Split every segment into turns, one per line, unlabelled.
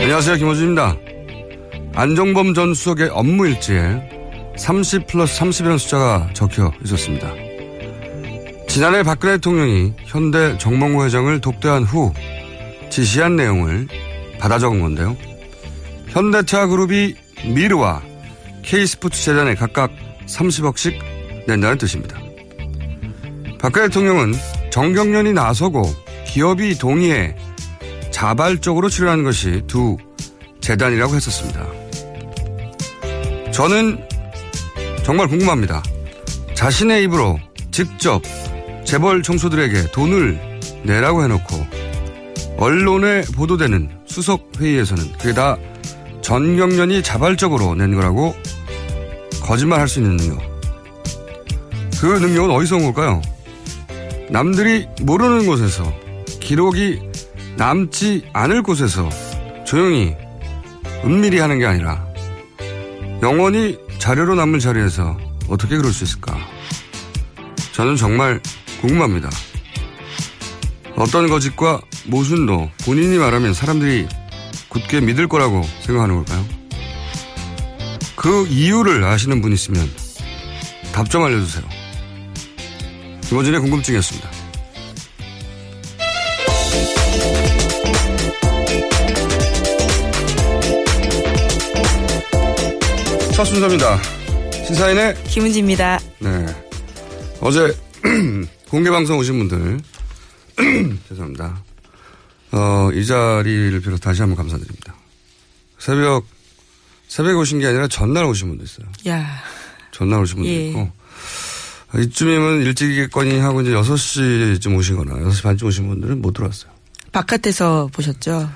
안녕하세요. 김호준입니다. 안종범 전 수석의 업무 일지에 30 플러스 30이라는 숫자가 적혀 있었습니다. 지난해 박근혜 대통령이 현대 정몽호 회장을 독대한 후 지시한 내용을 받아 적은 건데요. 현대차 그룹이 미르와 K스포츠 재단에 각각 30억씩 낸다는 뜻입니다. 박근혜 대통령은 정경련이 나서고 기업이 동의해 자발적으로 출연하는 것이 두 재단이라고 했었습니다. 저는 정말 궁금합니다. 자신의 입으로 직접 재벌 총수들에게 돈을 내라고 해놓고 언론에 보도되는 수석 회의에서는 그게 다 전경련이 자발적으로 낸 거라고 거짓말할 수 있는 능력. 그 능력은 어디서 온 걸까요? 남들이 모르는 곳에서 기록이 남지 않을 곳에서 조용히 은밀히 하는 게 아니라 영원히 자료로 남을 자리에서 어떻게 그럴 수 있을까? 저는 정말 궁금합니다. 어떤 거짓과 모순도 본인이 말하면 사람들이 굳게 믿을 거라고 생각하는 걸까요? 그 이유를 아시는 분 있으면 답 좀 알려주세요. 김호준의 궁금증이었습니다. 첫 순서입니다. 시사인의
김은지입니다.
네. 어제 공개 방송 오신 분들 죄송합니다. 어, 이 자리를 비롯 다시 한번 감사드립니다. 새벽 새벽에 오신 게 아니라 전날 오신 분도 있어요.
야.
전날 오신 분도
예.
있고 이쯤이면 일찍이겠거니 하고 이제 6시쯤 오시거나 6시 반쯤 오신 분들은 못 들어왔어요.
바깥에서 보셨죠?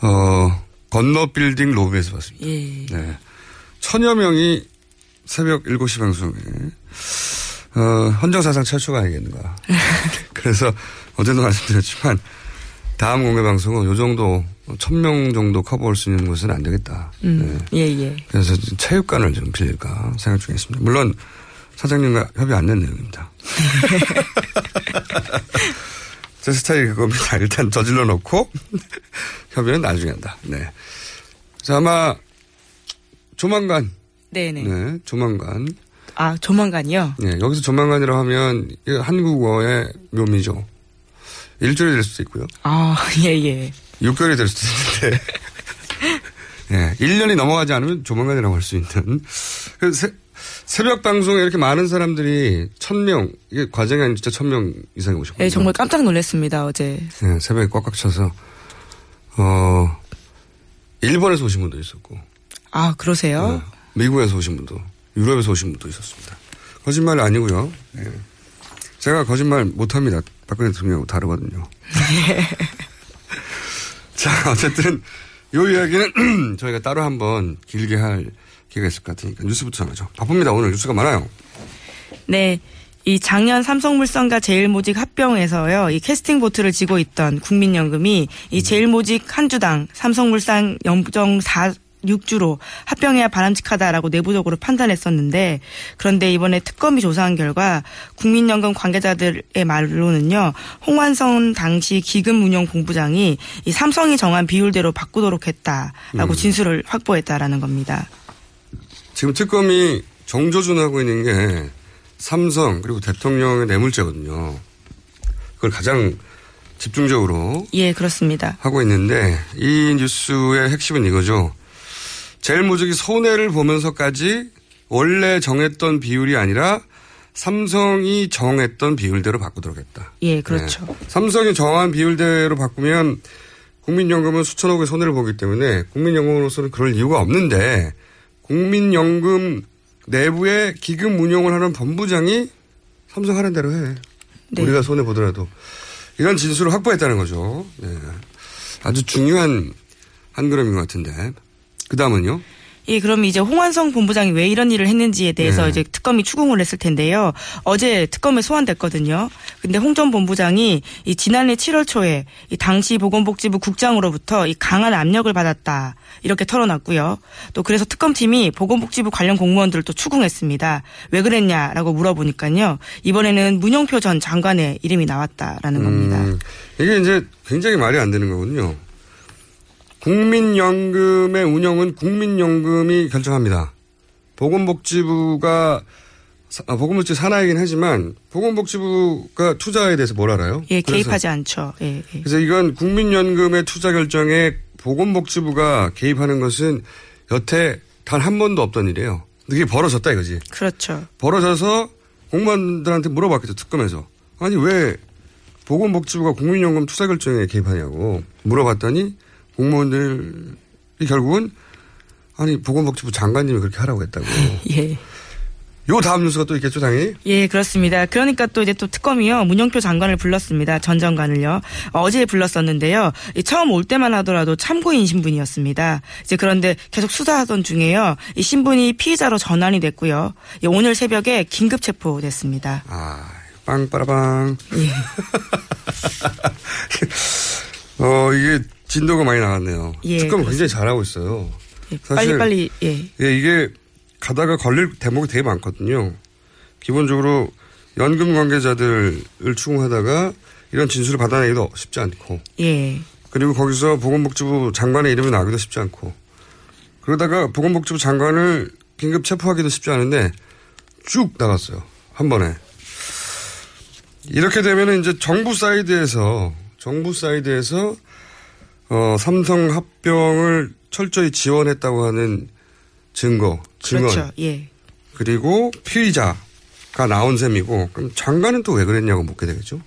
어, 건너 빌딩 로비에서 봤습니다.
예.
네. 천여 명이 새벽 7시 방송에, 어, 헌정사상 최초가 아니겠는가. 그래서 어제도 말씀드렸지만, 다음 공개 방송은 요 정도, 천 명 정도 커버할 수 있는 곳은 안 되겠다.
음.
네.
예, 예.
그래서 체육관을 좀 빌릴까 생각 중에 있습니다. 물론, 사장님과 협의 안 된 내용입니다. 제 스타일이 그겁니다. 일단 저질러 놓고, 협의는 나중에 한다. 네. 자, 아마, 조만간.
네네.
네, 조만간.
아, 조만간이요?
네, 여기서 조만간이라고 하면 한국어의 묘미죠. 일주일이 될 수도 있고요.
아, 예, 예.
6개월이 될 수도 있는데. 예, 1년이 넘어가지 않으면 조만간이라고 할 수 있는. 그 세, 새벽 방송에 이렇게 많은 사람들이 천 명, 이게 과정이 아닌 진짜 천명 이상이 오셨거든요.
네, 정말 깜짝 놀랐습니다, 어제.
네, 새벽에 꽉꽉 차서, 어, 일본에서 오신 분도 있었고,
아, 그러세요?
네, 미국에서 오신 분도, 유럽에서 오신 분도 있었습니다. 거짓말 아니고요. 네. 제가 거짓말 못합니다. 박근혜 대통령하고 다르거든요. 자, 어쨌든 요 이야기는 저희가 따로 한번 길게 할 기회가 있을 것 같으니까 뉴스부터 전하죠. 바쁩니다. 오늘 뉴스가 많아요.
네. 이 작년 삼성물산과 제일모직 합병에서요, 이 캐스팅 보트를 지고 있던 국민연금이 이 제일모직 한 주당 삼성물산 0.4 6주로 합병해야 바람직하다라고 내부적으로 판단했었는데 그런데 이번에 특검이 조사한 결과 국민연금 관계자들의 말로는요 홍완성 당시 기금운용 본부장이 이 삼성이 정한 비율대로 바꾸도록 했다라고
음.
진술을 확보했다라는 겁니다.
지금 특검이 정조준하고 있는 게 삼성 그리고 대통령의 뇌물죄거든요. 그걸 가장 집중적으로
예 그렇습니다.
하고 있는데 이 뉴스의 핵심은 이거죠. 제일 모직이 손해를 보면서까지 원래 정했던 비율이 아니라 삼성이 정했던 비율대로 바꾸도록 했다.
예 그렇죠.
네. 삼성이 정한 비율대로 바꾸면 국민연금은 수천억의 손해를 보기 때문에 국민연금으로서는 그럴 이유가 없는데 국민연금 내부에 기금 운용을 하는 본부장이 삼성 하는 대로 해.
네.
우리가 손해 보더라도 이런 진술을 확보했다는 거죠. 네. 아주 중요한 한 걸음인 것 같은데 그 다음은요.
예, 그럼 이제 홍완성 본부장이 왜 이런 일을 했는지에 대해서
네.
이제 특검이 추궁을 했을 텐데요. 어제 특검에 소환됐거든요. 근데 홍 전 본부장이 이 지난해 7월 초에 이 당시 보건복지부 국장으로부터 이 강한 압력을 받았다. 이렇게 털어놨고요. 또 그래서 특검팀이 보건복지부 관련 공무원들을 또 추궁했습니다. 왜 그랬냐라고 물어보니까요. 이번에는 문영표 전 장관의 이름이 나왔다라는 겁니다.
음, 이게 이제 굉장히 말이 안 되는 거군요. 국민연금의 운영은 국민연금이 결정합니다. 보건복지부가 사- 아, 보건복지 산하이긴 하지만 보건복지부가 투자에 대해서 뭘 알아요?
예, 개입하지 않죠. 예, 예.
그래서 이건 국민연금의 투자 결정에 보건복지부가 개입하는 것은 여태 단 한 번도 없던 일이에요. 이게 벌어졌다 이거지.
그렇죠.
벌어져서 공무원들한테 물어봤겠죠 특검에서 아니 왜 보건복지부가 국민연금 투자 결정에 개입하냐고 물어봤더니 공무원들이 결국은 아니 보건복지부 장관님이 그렇게 하라고 했다고.
예.
요 다음 뉴스가 또 있겠죠 당연히.
예, 그렇습니다. 그러니까 또 이제 또 특검이요, 문영표 장관을 불렀습니다. 전 장관을요. 어제 불렀었는데요. 이 처음 올 때만 하더라도 참고인 신분이었습니다. 이제 그런데 계속 수사하던 중에요. 이 신분이 피의자로 전환이 됐고요. 예, 오늘 새벽에 긴급 체포됐습니다.
아, 빵빠라빵.
예.
어 이게 진도가 많이 나갔네요.
예,
특검 굉장히 잘하고 있어요.
예,
사실-
빨리 빨리, 예.
예, 이게 가다가 걸릴 대목이 되게 많거든요. 기본적으로 연금 관계자들을 추궁하다가 이런 진술을 받아내기도 쉽지 않고
예.
그리고 거기서 보건복지부 장관의 이름이 나기도 쉽지 않고 그러다가 보건복지부 장관을 긴급 체포하기도 쉽지 않은데 쭉 나갔어요. 한 번에. 이렇게 되면 이제 정부 사이드에서 정부 사이드에서 어, 삼성 합병을 철저히 지원했다고 하는 증거, 증언
그렇죠. 예.
그리고 피의자가 나온 셈이고 그럼 장관은 또 왜 그랬냐고 묻게 되겠죠.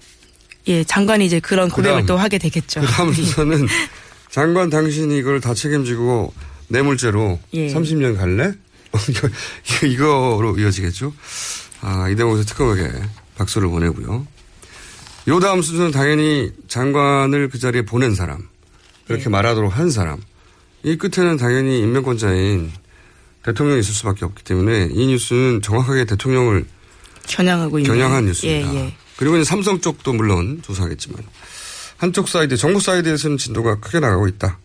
예, 장관이 이제 그런 고백을
그다음-
또 하게 되겠죠.
그 다음 순서는 장관 당신이 이걸 다 책임지고 뇌물죄로
예.
30년 갈래? 이거- 이거로 이어지겠죠. 아, 이 대목에서 특검에게 박수를 보내고요. 요 다음 순서는 당연히 장관을 그 자리에 보낸 사람. 그렇게
예.
말하도록 한 사람. 이 끝에는 당연히 임명권자인 대통령이 있을 수밖에 없기 때문에 이 뉴스는 정확하게 대통령을
겨냥하고 있는.
겨냥한 뉴스입니다.
예, 예.
그리고 이제 삼성 쪽도 물론 조사하겠지만 한쪽 사이드 정부 사이드에서는 진도가 크게 나가고 있다.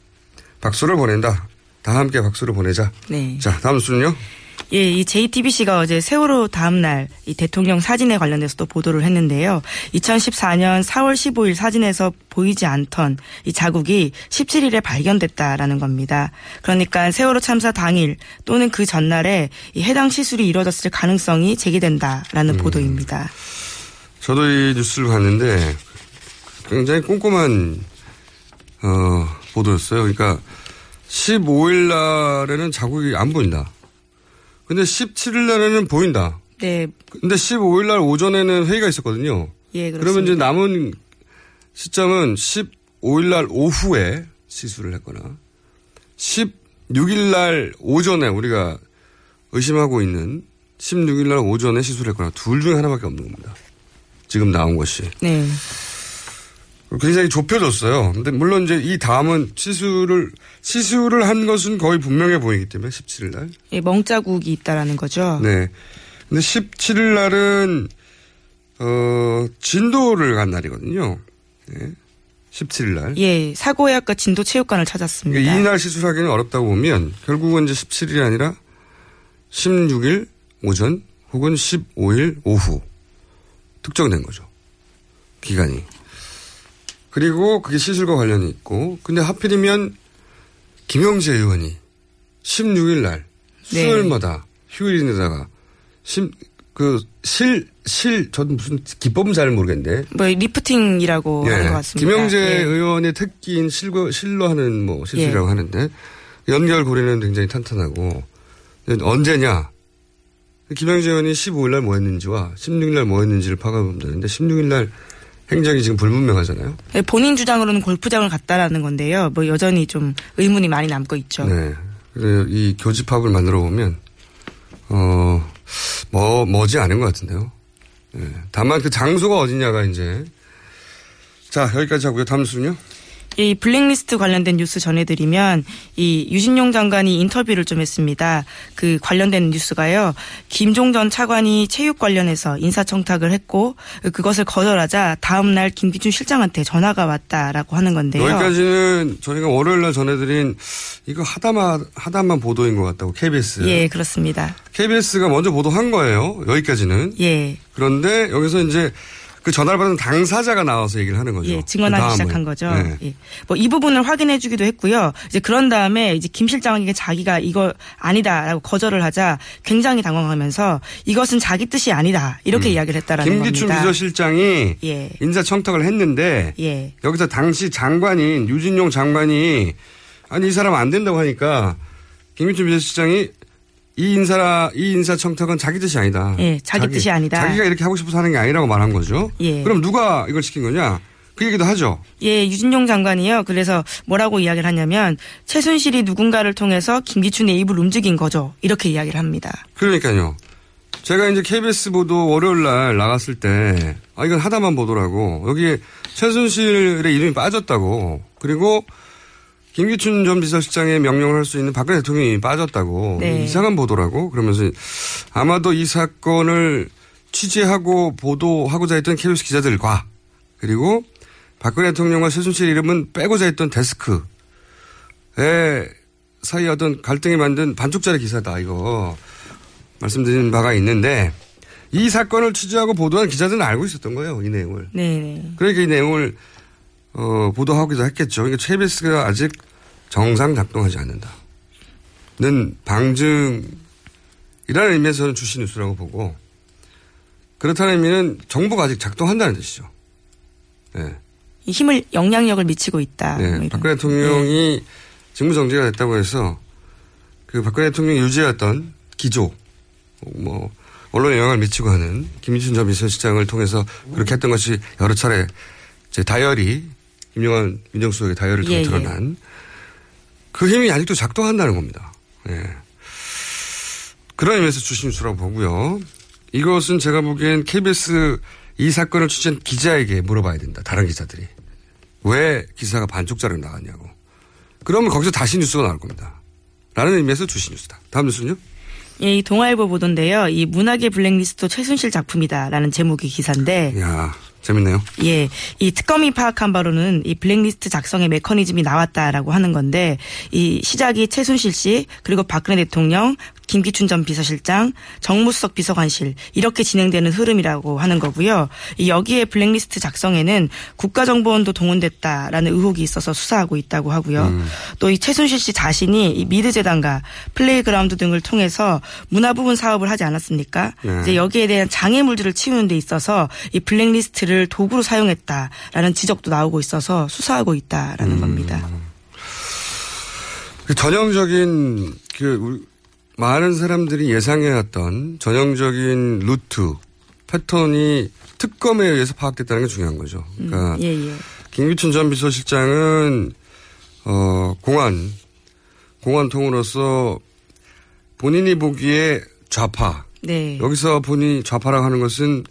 박수를 보낸다. 다 함께 박수를 보내자.
네.
자 다음 순요.
예, 이 JTBC가 어제 세월호 다음날 이 대통령 사진에 관련해서 또 보도를 했는데요. 2014년 4월 15일 사진에서 보이지 않던 이 자국이 17일에 발견됐다라는 겁니다. 그러니까 세월호 참사 당일 또는 그 전날에 이 해당 시술이 이루어졌을 가능성이 제기된다라는 보도입니다.
저도 이 뉴스를 봤는데 굉장히 꼼꼼한 어, 보도였어요. 그러니까 15일 날에는 자국이 안 보인다. 근데 17일 날에는 보인다.
네.
근데 15일 날 오전에는 회의가 있었거든요.
예, 그렇습니다.
그러면 이제 남은 시점은 15일 날 오후에 시술을 했거나 16일 날 오전에 우리가 의심하고 있는 16일 날 오전에 시술을 했거나 둘 중에 하나밖에 없는 겁니다. 지금 나온 것이.
네.
굉장히 좁혀졌어요. 근데 물론 이제 이 다음은 시술을 시술을 한 것은 거의 분명해 보이기 때문에 17일 날.
예, 멍자국이 있다라는 거죠.
네. 근데 17일 날은 어 진도를 간 날이거든요. 네. 17일 날.
예, 사고의학과 진도 체육관을 찾았습니다.
그러니까 이날 시술하기는 어렵다고 보면 결국은 이제 17일이 아니라 16일 오전 혹은 15일 오후 특정된 거죠. 기간이. 그리고 그게 시술과 관련이 있고 근데 하필이면 김영재 의원이 16일 날
네.
수요일마다 휴일인데다가 그 실, 실, 저도 무슨 기법은 잘 모르겠는데.
뭐 리프팅이라고 하는 것 같습니다.
예. 김영재
예.
의원의 특기인 실거, 실로 하는 뭐 시술이라고
예.
하는데 연결 고리는 굉장히 탄탄하고 언제냐? 김영재 의원이 15일 날 뭐 했는지와 16일 날 뭐 했는지를 파악하면 되는데 16일 날 행적이 지금 불분명하잖아요.
예, 본인 주장으로는 골프장을 갔다라는 건데요. 뭐 여전히 좀 의문이 많이 남고 있죠.
네. 그래서 이 교집합을 만들어 보면 어, 뭐, 뭐지 않은 것 같은데요. 예. 다만 그 장소가 어디냐가 이제. 자, 여기까지 하고요. 다음 순요.
이 블랙리스트 관련된 뉴스 전해드리면 이 유진용 장관이 인터뷰를 좀 했습니다. 그 관련된 뉴스가요. 김종 전 차관이 체육 관련해서 인사청탁을 했고 그것을 거절하자 다음 날 김기춘 실장한테 전화가 왔다라고 하는 건데요.
여기까지는 저희가 월요일 날 전해드린 이거 하다만, 하다만 보도인 것 같다고 KBS.
예, 그렇습니다.
KBS가 먼저 보도한 거예요. 여기까지는.
예.
그런데 여기서 이제 그 전화를 받은 당사자가 나와서 얘기를 하는 거죠.
예, 증언하기
그.
시작한 거죠.
네.
예. 뭐이 부분을 확인해 주기도 했고요. 이제 그런 다음에 이제 김 실장에게 자기가 이거 아니다라고 거절을 하자 굉장히 당황하면서 이것은 자기 뜻이 아니다. 이렇게 이야기를 했다라는
음. 김기춘
겁니다.
비서실장이
예.
인사 청탁을 했는데
예.
여기서 당시 장관인 유진용 장관이 아니 이 사람 안 된다고 하니까 김기춘 비서실장이 이 인사 이 인사 청탁은 자기 뜻이 아니다.
예, 자기 뜻이 아니다.
자기가 이렇게 하고 싶어서 하는 게 아니라고 말한 거죠.
예.
그럼 누가 이걸 시킨 거냐? 그 얘기도 하죠.
예, 유진용 장관이요. 그래서 뭐라고 이야기를 하냐면 최순실이 누군가를 통해서 김기춘 의 입을 움직인 거죠. 이렇게 이야기를 합니다.
그러니까요. 제가 이제 KBS 보도 월요일 날 나갔을 때, 아, 이건 하다만 보도라고. 여기에 최순실의 이름이 빠졌다고. 그리고 김기춘 전 비서실장의 명령을 할 수 있는 박근혜 대통령이 빠졌다고.
네.
이상한 보도라고. 그러면서 아마도 이 사건을 취재하고 보도하고자 했던 KBS 기자들과 그리고 박근혜 대통령과 최순실 이름은 빼고자 했던 데스크의 사이 어떤 갈등이 만든 반쪽짜리 기사다, 이거. 말씀드린 바가 있는데 이 사건을 취재하고 보도한 기자들은 알고 있었던 거예요, 이 내용을.
네.
그러니까 이 내용을 어, 보도하기도 했겠죠. 그러니까 KBS가 아직 정상 작동하지 않는다 는 방증이라는 의미에서는 주시 뉴스라고 보고 그렇다는 의미는 정부가 아직 작동한다는 뜻이죠. 네.
이 힘을 영향력을 미치고 있다.
네.
뭐.
박근혜 대통령이 직무 정지가 됐다고 해서 그 박근혜 대통령이 유지했던 기조, 뭐, 언론에 영향을 미치고 하는 김희춘 전 비서실장을 통해서 그렇게 했던 것이 여러 차례 제 다이어리, 김영환 민정수석의 다이어리를 통해
예, 예.
드러난 그 힘이 아직도 작동한다는 겁니다. 예. 그런 의미에서 주신 뉴스라고 보고요. 이것은 제가 보기엔 KBS 이 사건을 취재한 기자에게 물어봐야 된다. 다른 기자들이. 왜 기사가 반쪽짜리로 나갔냐고. 그러면 거기서 다시 뉴스가 나올 겁니다. 라는 의미에서 주신 뉴스다. 다음 뉴스는요?
예, 이 동아일보 보도인데요. 이 문학의 블랙리스트 최순실 작품이다라는 제목의 기사인데
이야, 재밌네요.
예, 이 특검이 파악한 바로는 이 블랙리스트 작성의 메커니즘이 나왔다라고 하는 건데 이 시작이 최순실 씨 그리고 박근혜 대통령 김기춘 전 비서실장, 정무수석 비서관실 이렇게 진행되는 흐름이라고 하는 거고요. 이 여기에 블랙리스트 작성에는 국가정보원도 동원됐다라는 의혹이 있어서 수사하고 있다고 하고요. 또이 최순실 씨 자신이 이 미르재단과 플레이그라운드 등을 통해서 문화 부분 사업을 하지 않았습니까?
네.
이제 여기에 대한 장애물들을 치우는 데 있어서 이 블랙리스트를 도구로 사용했다라는 지적도 나오고 있어서 수사하고 있다라는 겁니다.
그 전형적인 그 우리 많은 사람들이 예상해왔던 전형적인 루트, 패턴이 특검에 의해서 파악됐다는 게 중요한 거죠. 그러니까
음, 예, 예.
김기춘 전 비서실장은 어 공안 공안통으로서 본인이 보기에 좌파
네.
여기서 본인이 좌파라고 하는 것은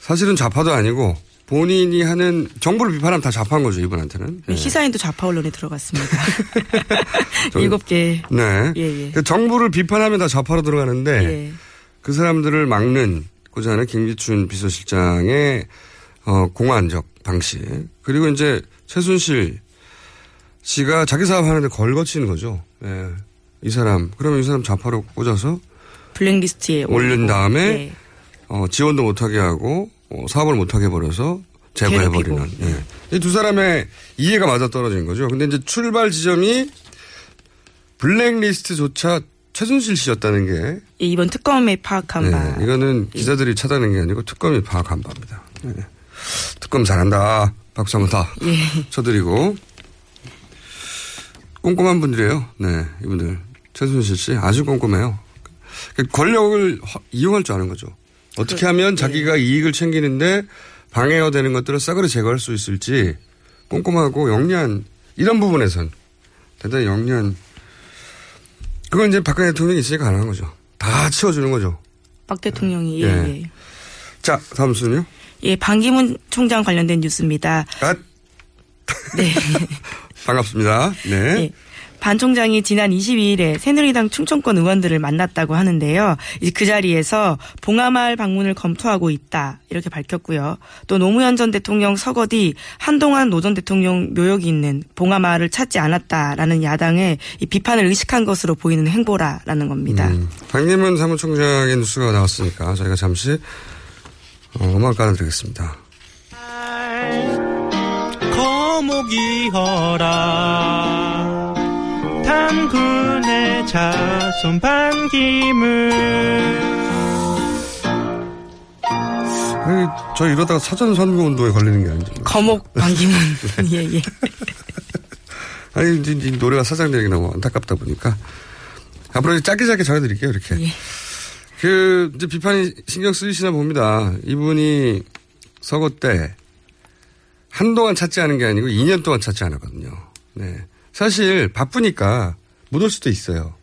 사실은 좌파도 아니고 본인이 하는 정부를 비판하면 다 좌파인 거죠 이분한테는. 예.
시사인도 좌파 언론에 들어갔습니다.
저-
일곱 개.
네.
예, 예.
그 정부를 비판하면 다 좌파로 들어가는데
예.
그 사람들을 막는 고자 하는 김기춘 비서실장의 어, 공안적 방식 그리고 이제 최순실 씨가 자기 사업하는데 걸거치는 거죠. 예. 이 사람 그러면 이 사람 좌파로 꽂아서
블랙리스트에
올린. 다음에
예.
어, 지원도 못하게 하고 어, 사업을 못하게 버려서 제거해버리는. 예. 이두 사람의 이해가 맞아 떨어진 거죠. 근데 이제 출발 지점이 블랙리스트조차 최순실 씨였다는 게
예, 이번 특검에 파악한 바.
네, 이거는 기자들이 찾아낸 게 아니고 특검이 파악한 바입니다. 네. 특검 잘한다. 박수 한번 다
예.
쳐드리고 꼼꼼한 분들이에요. 네, 이분들 최순실 씨 아주 꼼꼼해요. 그 권력을 허- 이용할 줄 아는 거죠. 어떻게 하면 자기가 이익을 챙기는데 방해가 되는 것들을 싸그리 제거할 수 있을지 꼼꼼하고 영리한 이런 부분에선 대단히 영리한 그건 이제 박근혜 대통령이 있으니까 가능한 거죠. 다 치워주는 거죠.
박 대통령이 예,
예.
예.
자, 다음 순요.
예, 반기문 총장 관련된 뉴스입니다.
아,
네.
반갑습니다. 네.
예. 반 총장이 지난 22일에 새누리당 충청권 의원들을 만났다고 하는데요. 이제 그 자리에서 봉하마을 방문을 검토하고 있다 이렇게 밝혔고요. 또 노무현 전 대통령 서거 뒤 한동안 노 전 대통령 묘역이 있는 봉하마을을 찾지 않았다라는 야당의 이 비판을 의식한 것으로 보이는 행보라라는 겁니다.
음, 반기문 사무총장의 뉴스가 나왔으니까 저희가 잠시 어, 음악 깔아드리겠습니다.
거목이어라 단군의 자손 반기문
아니, 저 이러다가 사전 선거 운동에 걸리는 게 아니죠.
거목 반기문 예 예.
아니, 이제 이 노래가 사장되기 너무 안타깝다 보니까 앞으로 짧게 짧게 전해드릴게요. 이렇게. 그 이제 비판이 신경 쓰이시나 봅니다. 이분이 서거 때 한동안 찾지 않은 게 아니고 2년 동안 찾지 않았거든요. 네. 사실 바쁘니까 못 올 수도 있어요.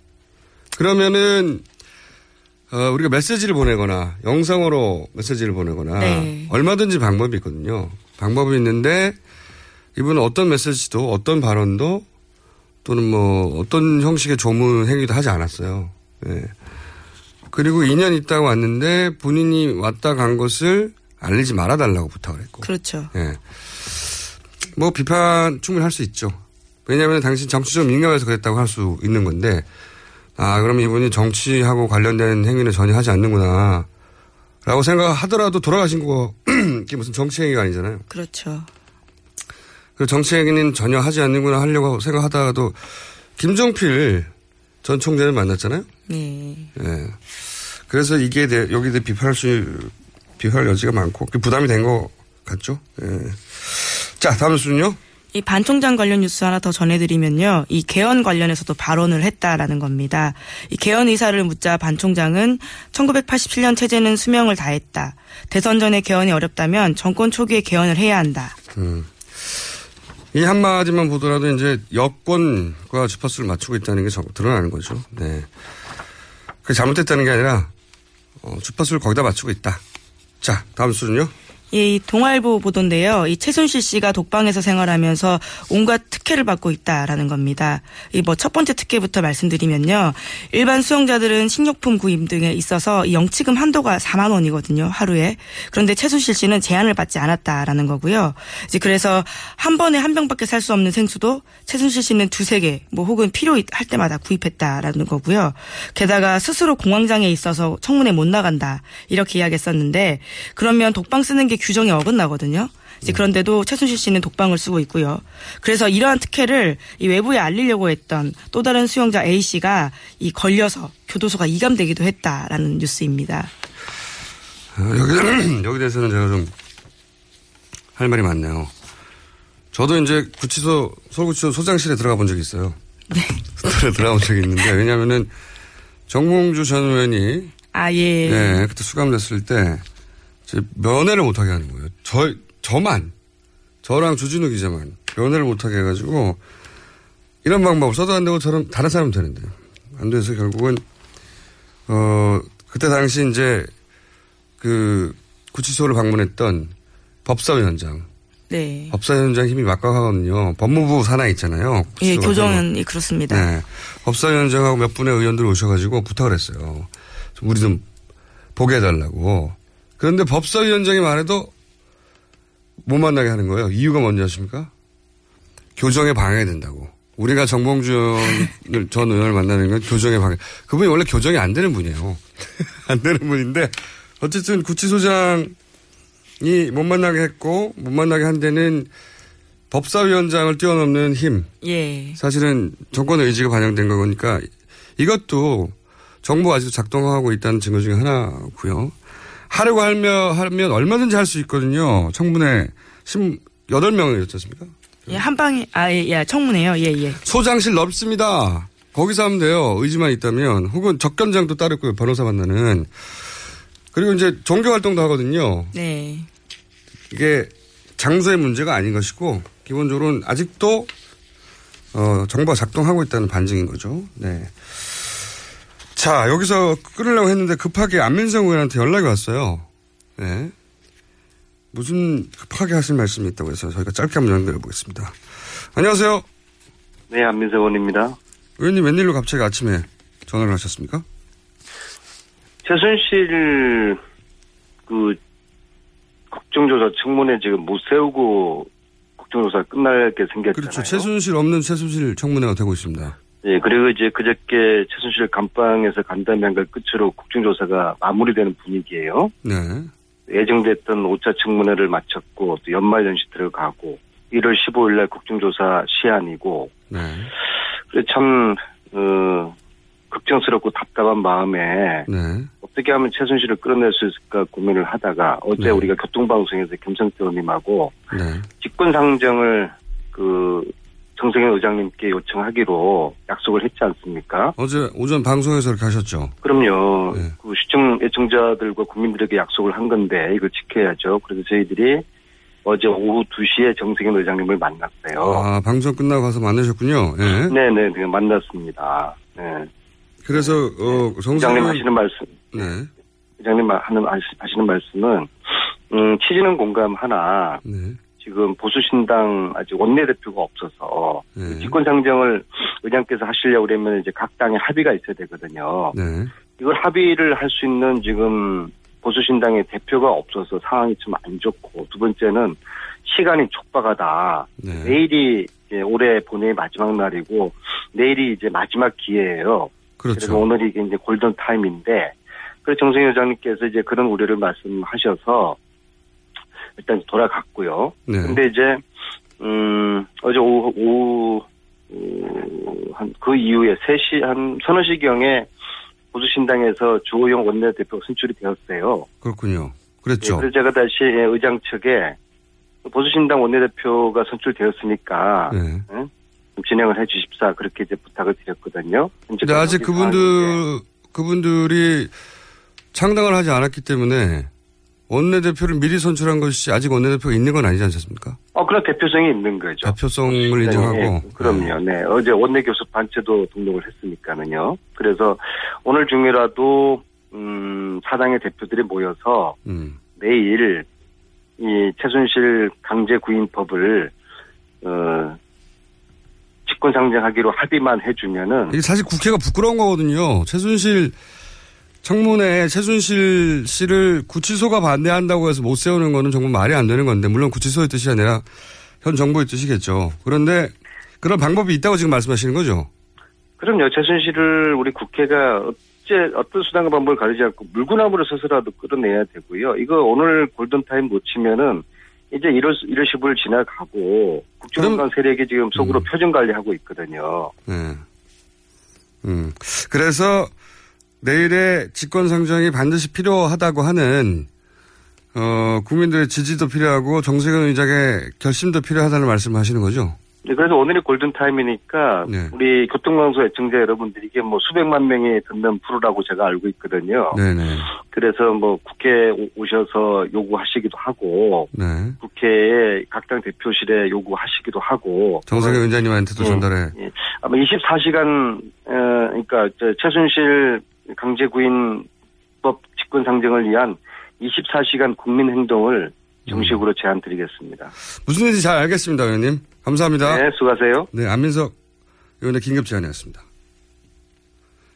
그러면은 어, 우리가 메시지를 보내거나 영상으로 메시지를 보내거나
네.
얼마든지 방법이 있거든요. 방법이 있는데 이분은 어떤 메시지도 어떤 발언도 또는 뭐 어떤 형식의 조문 행위도 하지 않았어요. 예. 그리고 2년 있다가 왔는데 본인이 왔다 간 것을 알리지 말아달라고 부탁을 했고.
그렇죠.
예. 뭐 비판 충분히 할 수 있죠. 왜냐하면 당신 정치적 민감해서 그랬다고 할 수 있는 건데 아 그럼 이분이 정치하고 관련된 행위는 전혀 하지 않는구나 라고 생각하더라도 돌아가신 거 이게 무슨 정치 행위가 아니잖아요.
그렇죠.
그 정치 행위는 전혀 하지 않는구나 하려고 생각하다가도 김종필 전 총재를 만났잖아요.
네.
예. 그래서 이게 대, 여기에 대해 비판할 수, 비판할 여지가 많고, 그 부담이 된 것 같죠? 예. 자, 다음 순요.
이 반 총장 관련 뉴스 하나 더 전해드리면요. 이 개헌 관련해서도 발언을 했다라는 겁니다. 이 개헌 의사를 묻자 반 총장은 1987년 체제는 수명을 다했다. 대선 전에 개헌이 어렵다면 정권 초기에 개헌을 해야 한다.
음. 이 한마디만 보더라도 이제 여권과 주파수를 맞추고 있다는 게 저- 드러나는 거죠. 네. 그게 잘못됐다는 게 아니라, 어, 주파수를 거기다 맞추고 있다. 자, 다음 순요.
예, 이 동아일보 보도인데요. 이 최순실 씨가 독방에서 생활하면서 온갖 특혜를 받고 있다라는 겁니다. 이 뭐 첫 번째 특혜부터 말씀드리면요. 일반 수용자들은 식료품 구입 등에 있어서 이 영치금 한도가 4만 원이거든요. 하루에. 그런데 최순실 씨는 제한을 받지 않았다라는 거고요. 이제 그래서 한 번에 한 병밖에 살 수 없는 생수도 최순실 씨는 두세 개, 뭐 혹은 필요할 때마다 구입했다라는 거고요. 게다가 스스로 공황장애 있어서 청문회 못 나간다. 이렇게 이야기했었는데 그러면 독방 쓰는 게 규정에 어긋나거든요. 이제 그런데도 최순실 씨는 독방을 쓰고 있고요. 그래서 이러한 특혜를 이 외부에 알리려고 했던 또 다른 수용자 A 씨가 이 걸려서 교도소가 이감되기도 했다라는 뉴스입니다.
어, 여기, 여기 대해서는 제가 좀 할 말이 많네요. 저도 이제 구치소, 서울구치소 소장실에 들어가 본 적이 있어요. 네. 들어가 본 적이 있는데, 왜냐면은 정몽주 전 의원이
아, 예.
예, 그때 수감됐을 때 면회를 못하게 하는 거예요. 저 저만 저랑 주진우 기자만 면회를 못하게 해가지고 이런 방법을 써도 안 되고 저런 다른 사람은 되는데 안 돼서 결국은 어 그때 당시 이제 그 구치소를 방문했던 법사위원장
네.
법사위원장 힘이 막강하거든요. 법무부 산하 있잖아요.
예, 교정은 예, 그렇습니다.
네. 법사위원장하고 몇 분의 의원들 오셔가지고 부탁을 했어요. 좀 우리 좀 보게 해달라고. 그런데 법사위원장이 말해도 못 만나게 하는 거예요. 이유가 뭔지 아십니까? 교정에 방해가 된다고. 우리가 정봉주 의원을- 전 의원을 만나는 건 교정에 방해. 그분이 원래 교정이 안 되는 분이에요. 안 되는 분인데 어쨌든 구치소장이 못 만나게 했고 못 만나게 한 데는 법사위원장을 뛰어넘는 힘.
예.
사실은 정권의 의지가 반영된 거니까 이것도 정부가 아직도 작동하고 있다는 증거 중에 하나고요. 하려고 하면, 하면 얼마든지 할 수 있거든요. 청문회 18명이었지 않습니까?
예, 한 방에, 아, 예, 예, 청문회요. 예, 예.
소장실 넓습니다. 거기서 하면 돼요. 의지만 있다면. 혹은 적견장도 따르고요. 변호사 만나는. 그리고 이제 종교활동도 하거든요.
네.
이게 장소의 문제가 아닌 것이고 기본적으로는 아직도 어, 정부가 작동하고 있다는 반증인 거죠. 네. 자 여기서 끊으려고 했는데 급하게 안민석 의원한테 연락이 왔어요. 네. 무슨 급하게 하실 말씀이 있다고 해서 저희가 짧게 한번 연결해 보겠습니다. 안녕하세요.
네, 안민석 의원입니다.
의원님 웬일로 갑자기 아침에 전화를 하셨습니까?
최순실 그 국정조사 청문회 지금 못 세우고 국정조사 끝나게 생겼잖아요.
그렇죠. 최순실 없는 최순실 청문회가 되고 있습니다.
예, 그리고 이제 그저께 최순실 감방에서 간담회한 걸 끝으로 국정조사가 마무리되는 분위기예요.
네.
예정됐던 5차 청문회를 마쳤고 또 연말 연시 들어가고 1월 15일 날 국정조사 시한이고
네.
그래 참 어, 걱정스럽고 답답한 마음에
네.
어떻게 하면 최순실을 끌어낼 수 있을까 고민을 하다가 어제
네.
우리가 교통방송에서 김성태 의원님하고
네.
직권상정을 그 정세현 의장님께 요청하기로 약속을 했지 않습니까?
어제 오전 방송에서 이렇게 하셨죠.
그럼요.
네.
그 시청 애청자들과 국민들에게 약속을 한 건데 이걸 지켜야죠. 그래서 저희들이 어제 오후 2시에 정세현 의장님을 만났어요.
아, 방송 끝나고 가서 만나셨군요. 예.
네네, 네, 만났습니다. 네.
그래서, 어, 정세현.
의장님 하시는 말씀,
네.
의장님 하는, 하시는 말씀은, 음, 취지는 공감하나,
네.
지금 보수신당 아직 원내대표가 없어서,
네.
직권상정을 의장께서 하시려고 그러면 이제 각 당의 합의가 있어야 되거든요.
네.
이걸 합의를 할 수 있는 지금 보수신당의 대표가 없어서 상황이 좀 안 좋고, 두 번째는 시간이 촉박하다.
네.
내일이 이제 올해 본회의 마지막 날이고, 내일이 이제 마지막 기회예요. 그래서
그렇죠.
오늘이 이게 이제 골든 타임인데, 그래서 정승희 의장님께서 이제 그런 우려를 말씀하셔서 일단 돌아갔고요.
네.
근데 이제 음 어제 오후 오후 한 그 이후에 3시 한 서너 시경에 보수신당에서 주호영 원내대표 선출이 되었어요.
그렇군요.
예,
그랬죠.
그래서 제가 다시 예, 의장 측에 보수신당 원내대표가 선출되었으니까
네.
예, 좀 진행을 해주십사 그렇게 이제 부탁을 드렸거든요.
근데 아직 그분들. 그분들이 창당을 하지 않았기 때문에 원내대표를 미리 선출한 것이 아직 원내대표가 있는 건 아니지 않습니까?
어, 그런 대표성이 있는 거죠.
대표성을
네,
인정하고.
예, 그럼요. 네. 어제 원내교섭 단체도 등록을 했으니까는요. 그래서 오늘 중이라도, 음, 사당의 대표들이 모여서
음.
내일 이 최순실 강제 구인법을, 어, 직권상정하기로 합의만 해주면은
이게 사실 국회가 부끄러운 거거든요. 최순실 청문회에 최순실 씨를 구치소가 반대한다고 해서 못 세우는 거는 정말 말이 안 되는 건데 물론 구치소의 뜻이 아니라 현 정부의 뜻이겠죠. 그런데 그런 방법이 있다고 지금 말씀하시는 거죠.
그럼요. 최순실을 우리 국회가 어째 어떤 수단과 방법을 가리지 않고 물구나무를 서서라도 끌어내야 되고요. 이거 오늘 골든타임 놓치면은 이제 1월, 1월 15일 지나가고 국정원관 세력이 지금 속으로 표정 관리하고 있거든요.
네. 음. 그래서 내일의 직권상정이 반드시 필요하다고 하는 어, 국민들의 지지도 필요하고 정세균 의장의 결심도 필요하다는 말씀을 하시는 거죠.
네, 그래서 오늘이 골든타임이니까
네.
우리 교통방송 애청자 여러분들이 이게 뭐 수백만 명이 듣는 프로라고 제가 알고 있거든요.
네네.
그래서 뭐 국회에 오- 오셔서 요구하시기도 하고
네.
국회에 각 당 대표실에 요구하시기도 하고
정세균 위원장님한테도
예,
전달해.
예. 아마 24시간 어, 그러니까 저 최순실 강제구인법 직권상정을 위한 24시간 국민 행동을 정식으로 제안 드리겠습니다.
무슨 일인지 잘 알겠습니다, 의원님. 감사합니다.
네, 수고하세요.
네, 안민석 의원의 긴급 제안이었습니다.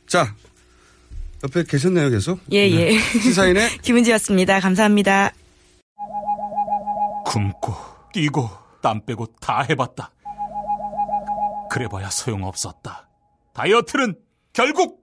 자, 옆에 계셨나요, 계속?
예,
네.
예.
시사인의
김은지였습니다. 감사합니다.
굶고 뛰고 땀 빼고 다 해봤다. 그래봐야 소용없었다. 다이어트는 결국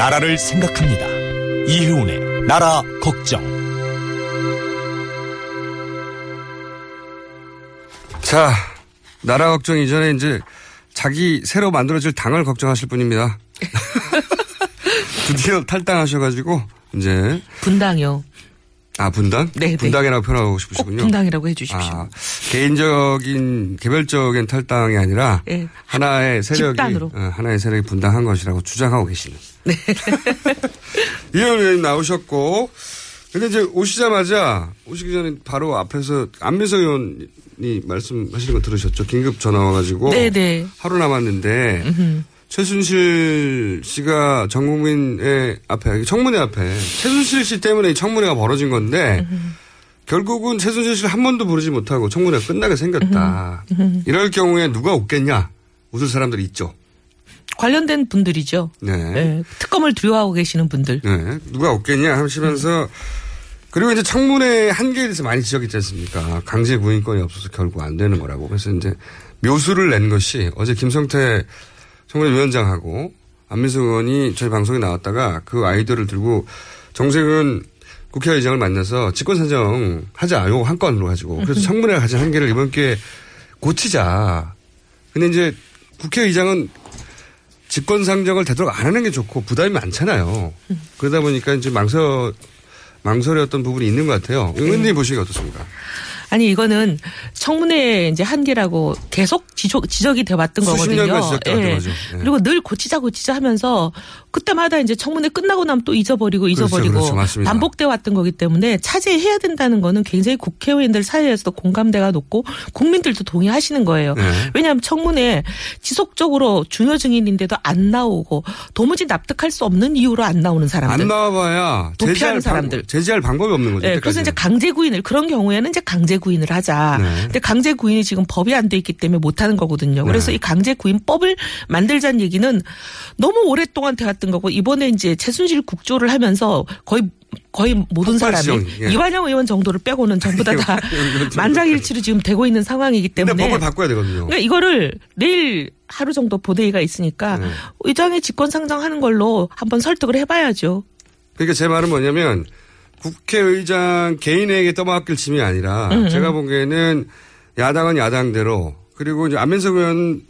나라를 생각합니다. 이효운의 나라 걱정.
자, 나라 걱정 이전에 이제 자기 새로 만들어질 당을 걱정하실 분입니다. 드디어 탈당하셔가지고 이제
분당이요.
아 분당?
네, 네.
분당이라고 표현하고 싶으시군요.
분당이라고 해주십시오.
아, 개인적인 개별적인 탈당이 아니라
예.
하나의 세력이
집단으로.
어, 하나의 세력이 분당한 것이라고 주장하고 계시는. 네. 이현 의원님 나오셨고 근데 이제 오시자마자 오시기 전에 바로 앞에서 안민석 의원이 말씀하시는 거 들으셨죠? 긴급 전화 와가지고
네네.
하루 남았는데 최순실 씨가 전 국민의 앞에 청문회 앞에 최순실 씨 때문에 이 청문회가 벌어진 건데 결국은 최순실 씨를 한 번도 부르지 못하고 청문회가 끝나게 생겼다. 이럴 경우에 누가 웃겠냐? 웃을 사람들이 있죠.
관련된 분들이죠.
네.
네, 특검을 두려워하고 계시는 분들.
네. 누가 없겠냐 하시면서 그리고 이제 청문회 한계에 대해서 많이 지적했지 않습니까? 강제 구인권이 없어서 결국 안 되는 거라고. 그래서 이제 묘수를 낸 것이 어제 김성태 청문회 위원장하고 안민석 의원이 저희 방송에 나왔다가 그 아이디어를 들고 정세균 국회의장을 만나서 직권산정 하자. 요거 한 건으로 가지고. 그래서 청문회가 가진 한계를 이번 기회에 고치자. 근데 이제 국회의장은 직권 상정을 되도록 안 하는 게 좋고 부담이 많잖아요. 그러다 보니까 이제 망설, 망설였던 부분이 있는 것 같아요. 의원님 보시기 어떻습니까?
아니 이거는 청문회 이제 한계라고 계속 지적, 지적이 돼 왔던 거거든요.
예.
그리고 늘 고치자 고치자 하면서 그때마다 이제 청문회 끝나고 나면 또 잊어버리고
그렇죠,
잊어버리고
그렇죠. 맞습니다.
반복돼 왔던 거기 때문에 차지해야 된다는 거는 굉장히 국회의원들 사이에서도 공감대가 높고 국민들도 동의하시는 거예요.
네.
왜냐하면 청문회 지속적으로 중요 증인인데도 안 나오고 도무지 납득할 수 없는 이유로 안 나오는 사람들.
안 나와봐야
도피하는 사람들.
방, 제지할 방법이 없는 거죠.
네, 그래서. 이제 강제 구인을 그런 경우에는 이제 강제 구인을 하자.
네.
근데 강제 구인이 지금 법이 안 돼 있기 때문에 못 하는 거거든요. 그래서
네.
이 강제 구인법을 만들자는 얘기는 너무 오랫동안 돼 왔던 거고 이번에 이제 최순실 국조를 하면서 거의 거의 모든 사람이
예.
이완영 의원 정도를 빼고는 전부 다 다 만장일치로 지금 되고 있는 상황이기 때문에
법을 바꿔야 되거든요.
그러니까 이거를 내일 하루 정도 보대회가 있으니까
네.
의장이 직권 상정하는 걸로 한번 설득을 해봐야죠.
그러니까 제 말은 뭐냐면 국회의장 개인에게 떠맡길 짐이 아니라
음, 음.
제가 보기에는 야당은 야당대로 그리고 이제 안민석 의원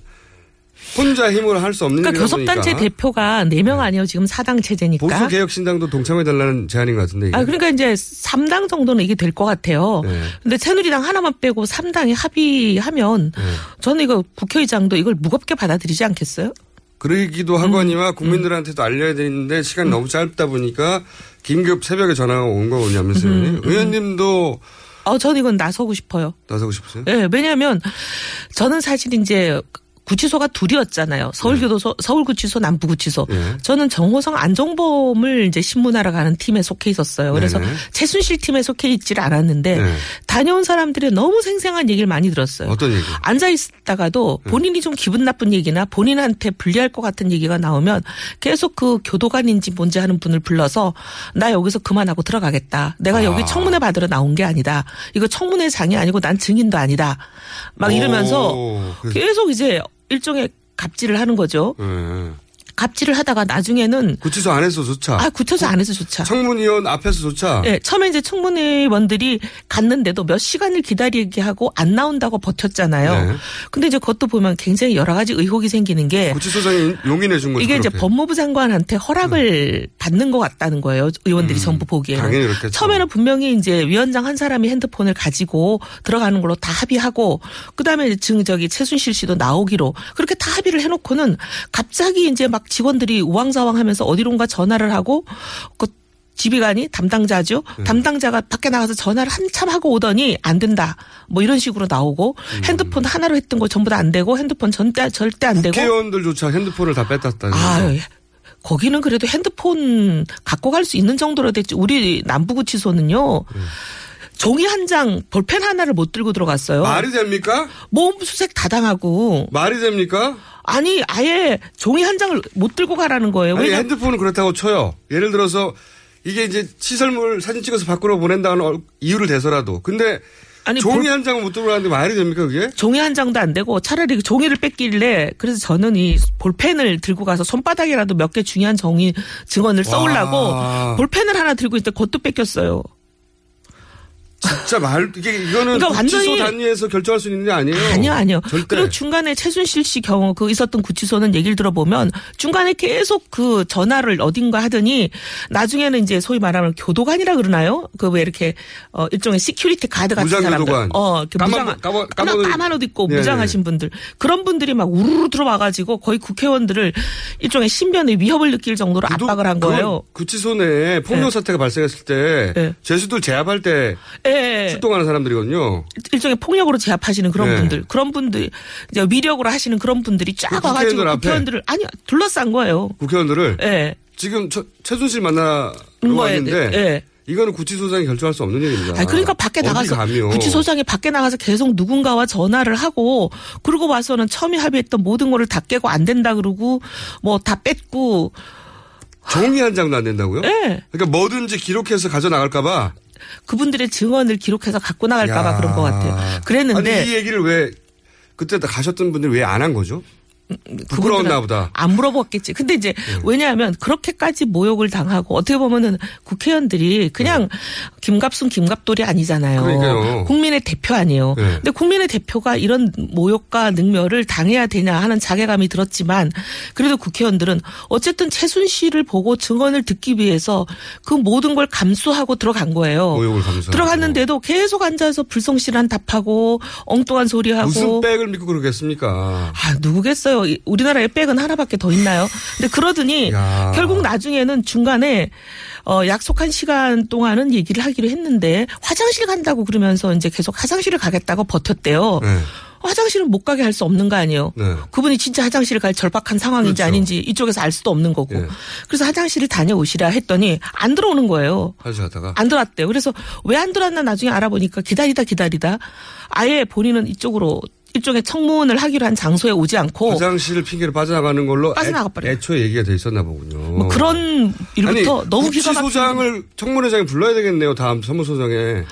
혼자 힘으로 할 수 없는
그러니까 교섭단체
보니까
대표가 4명 아니에요. 지금 4당 체제니까.
보수 개혁신당도 동참해달라는 제안인 것 같은데. 이게.
아, 그러니까 이제 3당 정도는 이게 될 것 같아요.
네.
근데 새누리당 하나만 빼고 3당이 합의하면
네.
저는 이거 국회의장도 이걸 무겁게 받아들이지 않겠어요?
그러기도
음.
하거니와 국민들한테도 알려야 되는데 시간이 너무 짧다 보니까 긴급 새벽에 전화가 온 거거든요. 안민석
음,
의원님. 의원님도
어, 저는 이건 나서고 싶어요.
나서고 싶으세요?
예, 왜냐하면 저는 사실 이제 구치소가 둘이었잖아요. 서울교도소, 서울구치소, 남부구치소.
예.
저는 정호성 안종범을 이제 신문하러 가는 팀에 속해 있었어요. 그래서
네네.
최순실 팀에 속해 있지를 않았는데
네.
다녀온 사람들이 너무 생생한 얘기를 많이 들었어요.
어떤 얘기?
앉아 있다가도
네.
본인이 좀 기분 나쁜 얘기나 본인한테 불리할 것 같은 얘기가 나오면 계속 그 교도관인지 뭔지 하는 분을 불러서 나 여기서 그만하고 들어가겠다. 내가
아.
여기 청문회 받으러 나온 게 아니다. 이거 청문회장이 아니고 난 증인도 아니다. 막 이러면서
오,
계속 이제 일종의 갑질을 하는 거죠.
예.
갑질을 하다가 나중에는
구치소 안에서조차.
아 구치소 안에서조차.
청문위원 앞에서조차.
예, 처음에 이제 청문회원들이 갔는데도 몇 시간을 기다리게 하고 안 나온다고 버텼잖아요.
네.
근데 이제 그것도 보면 굉장히 여러 가지 의혹이 생기는 게
구치소장이 용인해 준 거죠.
이게 이제
그렇게. 음.
법무부 장관한테 허락을 받는 것 같다는 거예요. 의원들이 전부 보기에는.
당연히 그렇겠죠.
처음에는 분명히 이제 위원장 한 사람이 핸드폰을 가지고 들어가는 걸로 다 합의하고 그다음에 이제 증 저기 최순실 씨도 나오기로 그렇게 다 합의를 해놓고는 갑자기 이제 막 직원들이 우왕좌왕하면서 어디론가 전화를 하고 그 지휘관이 담당자죠.
네.
담당자가 밖에 나가서 전화를 한참 하고 오더니 안 된다. 뭐 이런 식으로 나오고
음.
핸드폰 하나로 했던 거 전부 다 안 되고 핸드폰 절대 절대 안 되고
국회의원들조차 핸드폰을 다 뺐다는
아. 예. 거기는 그래도 핸드폰 갖고 갈 수 있는 정도로 됐지. 우리 남부구치소는요. 종이 한 장, 볼펜 하나를 못 들고 들어갔어요.
말이 됩니까?
몸 수색 다 당하고.
말이 됩니까?
아니, 아예 종이 한 장을 못 들고 가라는 거예요.
아니,
왜냐
핸드폰은 그렇다고 쳐요. 예를 들어서 이게 이제 시설물 사진 찍어서 밖으로 보낸다는 얼- 이유를 대서라도. 근데
아니,
종이
볼-
한 장은 못 들고 가는데 말이 됩니까 그게?
종이 한 장도 안 되고 차라리 그 종이를 뺏길래 그래서 저는 이 볼펜을 들고 가서 손바닥이라도 몇 개 중요한 종이 증언을 써오려고
와.
볼펜을 하나 들고 있는데 그것도 뺏겼어요.
진짜 말 이게 이거는
그러니까
구치소
완전히-
단위에서 결정할 수 있는 게 아니에요.
아니요, 아니요.
절대.
그리고 중간에 최순실 씨 경우 그 있었던 구치소는 얘기를 들어보면 중간에 계속 그 전화를 어딘가 하더니 나중에는 이제 소위 말하면 교도관이라 그러나요? 그 왜 이렇게 어 일종의 security guard 같은
무장
사람들.
교도관.
어, 이렇게
까만-
무장
까만-
까만,
까만-
옷 입고
예,
무장하신 분들 그런 분들이 막 우르르 들어와가지고 거의 국회의원들을 일종의 신변의 위협을 느낄 정도로 압박을 한 거예요.
구치소 내에 폭력
네.
사태가 발생했을 때
네.
죄수들 제압할 때
예.
출동하는 사람들이거든요.
일종의 폭력으로 제압하시는 그런
네.
분들, 그런 분들, 이제 위력으로 하시는 그런 분들이 쫙
그
와가지고
국회의원들?
국회의원들을 아니 둘러싼 거예요.
국회의원들을
예.
지금 처- 최순실 만나러
음, 뭐,
왔는데
예, 예.
이거는 구치소장이 결정할 수 없는 일입니다.
아니, 그러니까 밖에 나가서
감이요.
구치소장이 밖에 나가서 계속 누군가와 전화를 하고 그러고 와서는 처음에 합의했던 모든 거를 다 깨고 안 된다 그러고 뭐 다 뺐고
종이 한 장도 안 된다고요?
예.
그러니까 뭐든지 기록해서 가져 나갈까봐.
그분들의 증언을 기록해서 갖고 나갈까봐
야.
그런 것 같아요. 그랬는데
아니 이 얘기를 왜 그때 다 가셨던 분들이 왜안 한 거죠? 부끄러웠나 보다.
안 물어봤겠지. 근데 이제
네.
왜냐하면 그렇게까지 모욕을 당하고 어떻게 보면은 국회의원들이 그냥 김갑순 김갑돌이 아니잖아요.
네. 그러니까요.
국민의 대표 아니에요.
네.
근데 국민의 대표가 이런 모욕과 능멸을 당해야 되냐 하는 자괴감이 들었지만 그래도 국회의원들은 어쨌든 최순실을 보고 증언을 듣기 위해서 그 모든 걸 감수하고 들어간 거예요.
모욕을 감수하고.
들어갔는데도 계속 앉아서 불성실한 답하고 엉뚱한 소리하고
무슨 백을 믿고 그러겠습니까?
아, 누구겠어요. 이- 우리나라에 백은 하나밖에 더 있나요? 근데 그러더니
야.
결국 나중에는 중간에 어, 약속한 시간 동안은 얘기를 하기로 했는데 화장실 간다고 그러면서 이제 계속 화장실을 가겠다고 버텼대요.
네.
화장실은 못 가게 할 수 없는 거 아니에요.
네.
그분이 진짜 화장실을 갈 절박한 상황인지
그렇죠.
아닌지 이쪽에서 알 수도 없는 거고.
예.
그래서 화장실을 다녀오시라 했더니 안 들어오는 거예요.
화장실 갔다가.
안 들어왔대요. 그래서 왜 안 들어왔나 나중에 알아보니까 기다리다 기다리다 아예 본인은 이쪽으로 일종의 청문을 하기로 한 장소에 오지 않고
화장실을 핑계로 빠져나가는 걸로
빠져나가
애,
버려요.
애초에 얘기가 돼 있었나 보군요.
뭐 그런 일부터
아니,
너무 기가 막히게
구치소장을 청문회장에 불러야 되겠네요. 다음 사무소장에.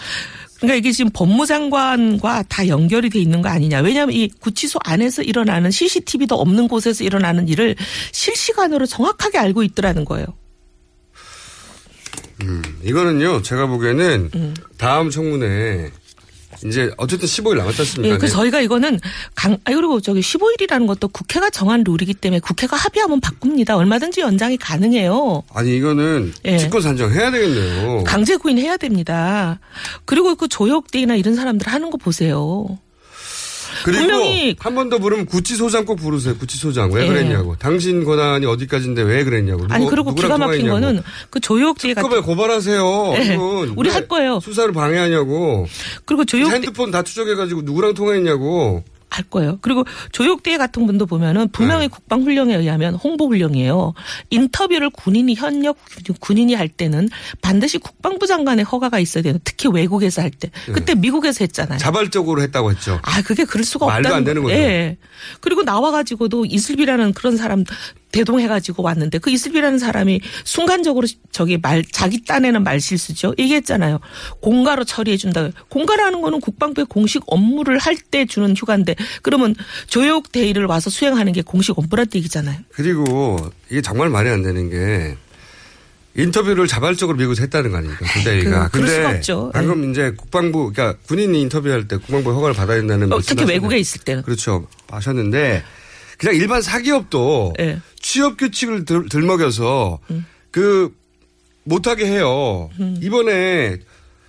그러니까 이게 지금 법무장관과 다 연결이 돼 있는 거 아니냐. 왜냐하면 이 구치소 안에서 일어나는 CCTV도 없는 곳에서 일어나는 일을 실시간으로 정확하게 알고 있더라는 거예요.
음, 이거는요, 제가 보기에는
음.
다음 청문회 이제 어쨌든 15일 남았지 않습니까?
예, 그래서 저희가 이거는 강, 아, 그리고 저기 15일이라는 것도 국회가 정한 룰이기 때문에 국회가 합의하면 바꿉니다. 얼마든지 연장이 가능해요.
아니 이거는
예.
직권 산정해야 되겠네요.
강제 구인해야 됩니다. 그리고 그 조혁대나 이런 사람들 하는 거 보세요.
그리고
분명히-
한 번 더 부르면 구치소장 꼭 부르세요. 구치소장 왜
예.
그랬냐고. 당신 권한이 어디까지인데 왜 그랬냐고.
아니
누구-
그리고
누구랑
기가 막힌
통화했냐고.
거는 그 조혁대 같은
특검에 고발하세요.
예. 우리 왜할 거예요.
수사를 방해하냐고.
그리고 조혁대
핸드폰 다 추적해가지고 누구랑 통화했냐고.
할 거예요. 그리고 조혁대 같은 분도 보면은 분명히
네.
국방훈령에 의하면 홍보훈령이에요. 인터뷰를 군인이 현역 군인이 할 때는 반드시 국방부 장관의 허가가 있어야 돼요. 특히 외국에서 할 때. 그때 미국에서 했잖아요.
자발적으로 했다고 했죠.
아, 그게 그럴 수가
말도
없다는
안 되는
거-
거죠.
예. 그리고 나와가지고도 이슬비라는 그런 사람 대동해가지고 왔는데 그 이슬비라는 사람이 순간적으로 저기 말 자기 딴에는 말 실수죠. 얘기했잖아요. 공가로 처리해준다. 공가라는 거는 국방부의 공식 업무를 할 때 주는 휴가인데 그러면 조योग 대의를 와서 수행하는 게 공식 업무란 얘기잖아요.
그리고 이게 정말 말이 안 되는 게 인터뷰를 자발적으로 미국에서 했다는 거 아닙니까? 군대가.
그- 그럴
근데
수가 없죠.
방금 이제 국방부, 그러니까 군인이 인터뷰할 때 국방부 허가를 받아야 된다는
어, 특히 외국에 있을 때는.
그렇죠. 하셨는데 그냥 일반 사기업도
예.
취업 규칙을 들, 들먹여서 그 못하게 해요.
음.
이번에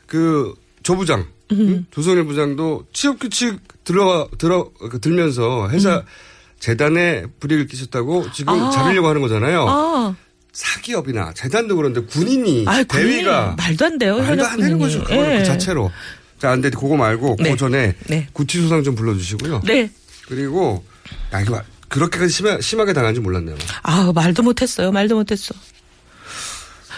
그 조부장 응? 조성일 부장도 취업 규칙 들어 들어 그 들면서 회사 재단에 불이익을 끼쳤다고 지금
음. 아.
잡으려고 하는 거잖아요.
아,
사기업이나 재단도 그런데 군인이
아, 군인이
대위가
말도 안 돼요.
말도 안 되는. 거죠. 그거는
예.
그 자체로. 자, 안 돼. 그거 말고
네.
그 전에
네.
구치소상 좀 불러주시고요.
네.
그리고 야 이거 그렇게까지 심하, 심하게 당한지 몰랐네요.
아, 말도 못했어요. 말도 못했어.